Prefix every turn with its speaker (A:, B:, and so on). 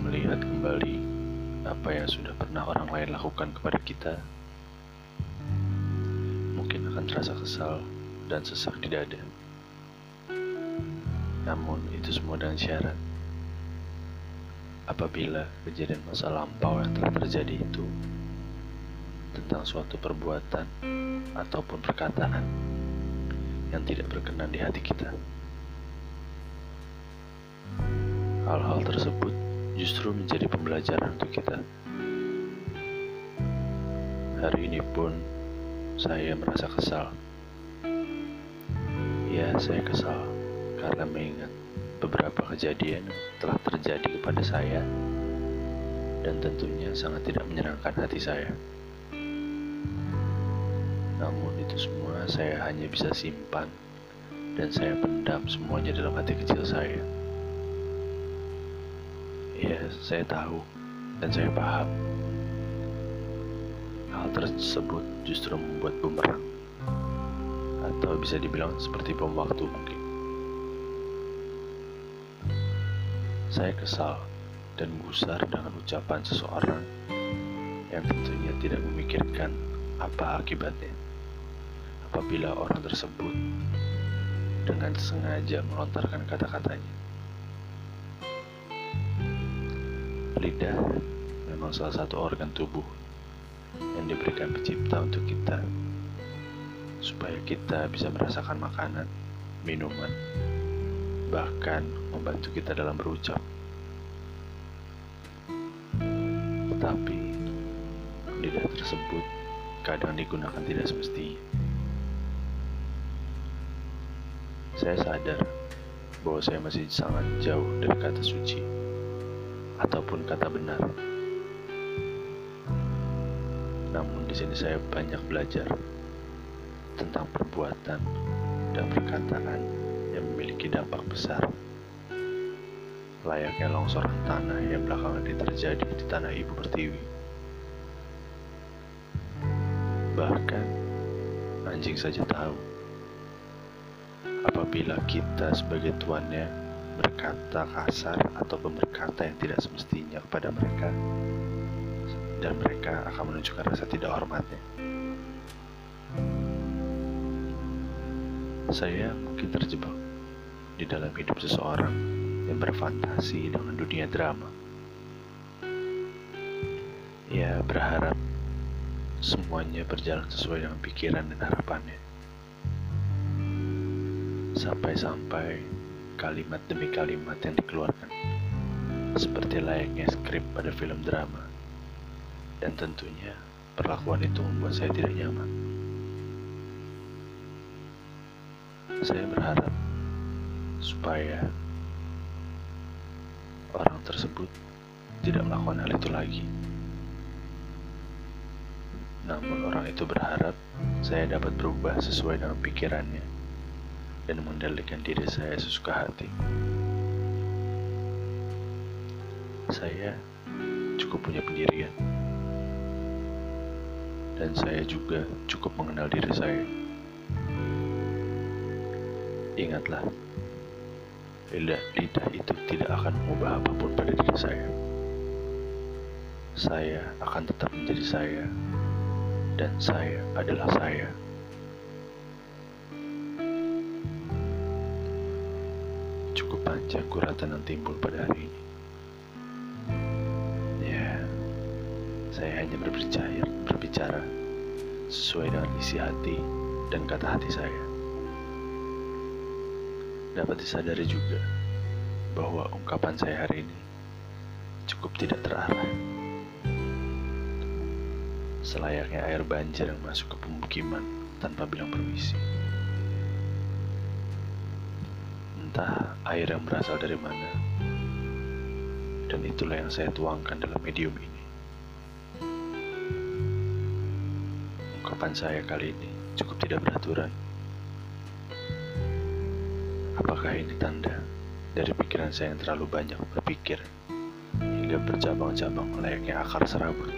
A: melihat kembali apa yang sudah pernah orang lain lakukan kepada kita, mungkin akan terasa kesal dan sesak di dada. Namun itu semua dengan syarat. Apabila kejadian masa lampau yang telah terjadi itu tentang suatu perbuatan ataupun perkataan yang tidak berkenan di hati kita. Hal-hal tersebut justru menjadi pembelajaran untuk kita. Hari ini pun saya merasa kesal. Ya, saya kesal karena mengingat beberapa kejadian telah terjadi kepada saya dan tentunya sangat tidak menyenangkan hati saya. Namun itu semua saya hanya bisa simpan dan saya pendam semuanya dalam hati kecil saya. Ya, saya tahu dan saya paham. Hal tersebut justru membuat bumerang. Atau bisa dibilang seperti bom waktu mungkin. Saya kesal dan gusar dengan ucapan seseorang yang tentunya tidak memikirkan apa akibatnya apabila orang tersebut dengan sengaja melontarkan kata-katanya. Lidah memang salah satu organ tubuh yang diberikan pencipta untuk kita supaya kita bisa merasakan makanan, minuman, bahkan membantu kita dalam berucap. Tetapi lidah tersebut kadang digunakan tidak semestinya. Saya sadar bahwa saya masih sangat jauh dari kata suci ataupun kata benar. Namun di sini saya banyak belajar tentang perbuatan dan perkataan yang memiliki dampak besar. Layaknya longsoran tanah yang belakangan ini terjadi di tanah ibu pertiwi. Bahkan anjing saja tahu apabila kita sebagai tuannya berkata kasar atau berkata yang tidak semestinya kepada mereka dan mereka akan menunjukkan rasa tidak hormatnya. Saya mungkin terjebak di dalam hidup seseorang yang berfantasi dengan dunia drama. Ya, berharap semuanya berjalan sesuai dengan pikiran dan harapannya. Sampai-sampai kalimat demi kalimat yang dikeluarkan, seperti layaknya skrip pada film drama. Dan tentunya perlakuan itu membuat saya tidak nyaman. Saya berharap supaya orang tersebut tidak melakukan hal itu lagi. Namun orang itu berharap saya dapat berubah sesuai dengan pikirannya dan mengendalikan diri saya sesuka hati. Saya cukup punya pendirian, dan saya juga cukup mengenal diri saya. Ingatlah, lidah, lidah itu tidak akan mengubah apa pun pada diri saya. Saya akan tetap menjadi saya, dan saya adalah saya. Cukup panjang guratan yang timbul pada hari ini. Ya, saya hanya berbicara, berbicara sesuai dengan isi hati dan kata hati saya. Dapat disadari juga bahwa ungkapan saya hari ini cukup tidak terarah. Selayaknya air banjir yang masuk ke pemukiman tanpa bilang permisi. Entah air yang berasal dari mana. Dan itulah yang saya tuangkan dalam medium ini. Ungkapan saya kali ini cukup tidak beraturan. Apakah ini tanda dari pikiran saya yang terlalu banyak berpikir hingga bercabang-cabang layaknya akar serabut?